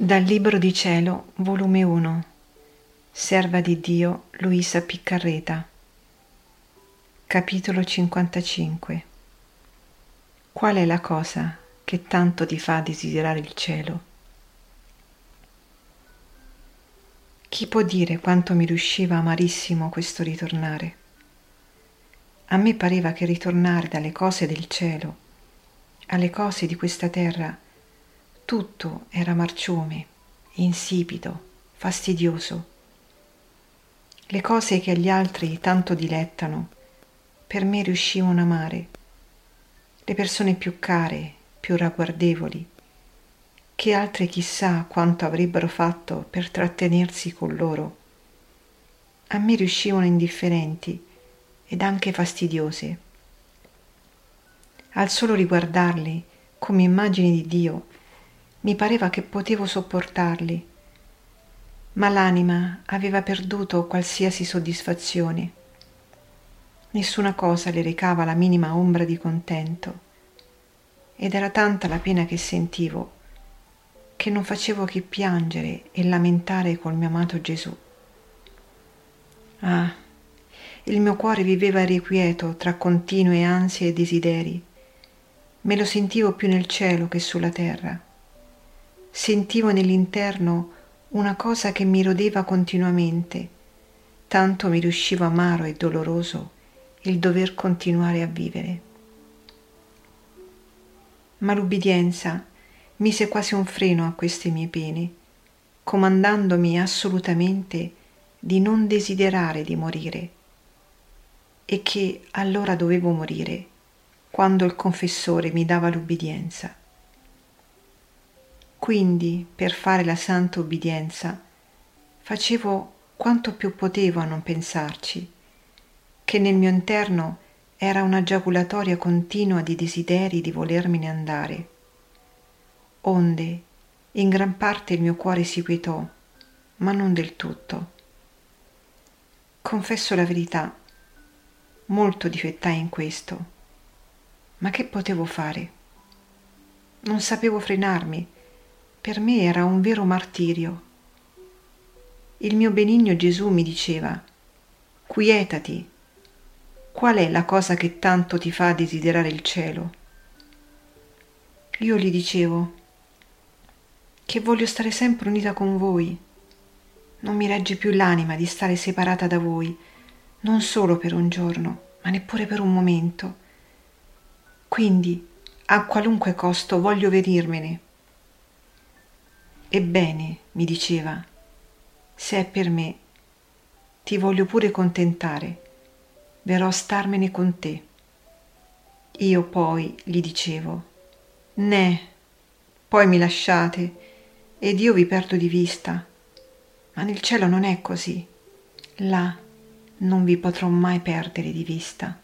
Dal Libro di Cielo, volume 1, Serva di Dio Luisa Piccarreta, capitolo 55. Qual è la cosa che tanto ti fa desiderare il cielo? Chi può dire quanto mi riusciva amarissimo questo ritornare? A me pareva che ritornare dalle cose del cielo alle cose di questa terra tutto era marciume, insipido, fastidioso. Le cose che agli altri tanto dilettano, per me riuscivano amare. Le persone più care, più ragguardevoli, che altre chissà quanto avrebbero fatto per trattenersi con loro. A me riuscivano indifferenti ed anche fastidiose. Al solo riguardarli come immagini di Dio, mi pareva che potevo sopportarli, ma l'anima aveva perduto qualsiasi soddisfazione. Nessuna cosa le recava la minima ombra di contento ed era tanta la pena che sentivo che non facevo che piangere e lamentare col mio amato Gesù. Ah, il mio cuore viveva irrequieto tra continue ansie e desideri. Me lo sentivo più nel cielo che sulla terra sentivo nell'interno una cosa che mi rodeva continuamente, tanto mi riusciva amaro e doloroso il dover continuare a vivere. Ma l'ubbidienza mise quasi un freno a queste mie pene, comandandomi assolutamente di non desiderare di morire e che allora dovevo morire quando il confessore mi dava l'ubbidienza. Quindi, per fare la santa obbedienza, facevo quanto più potevo a non pensarci, che nel mio interno era una giaculatoria continua di desideri di volermene andare. Onde, in gran parte il mio cuore si quietò, ma non del tutto. Confesso la verità, molto difettai in questo, ma che potevo fare? Non sapevo frenarmi per me era un vero martirio. Il mio benigno Gesù mi diceva, quietati, qual è la cosa che tanto ti fa desiderare il cielo? Io gli dicevo, che voglio stare sempre unita con voi. Non mi regge più l'anima di stare separata da voi, non solo per un giorno, ma neppure per un momento. Quindi, a qualunque costo, voglio venirmene Ebbene, mi diceva, se è per me, ti voglio pure contentare, verrò a starmene con te. Io poi gli dicevo, né, poi mi lasciate ed io vi perdo di vista, ma nel cielo non è così, là non vi potrò mai perdere di vista.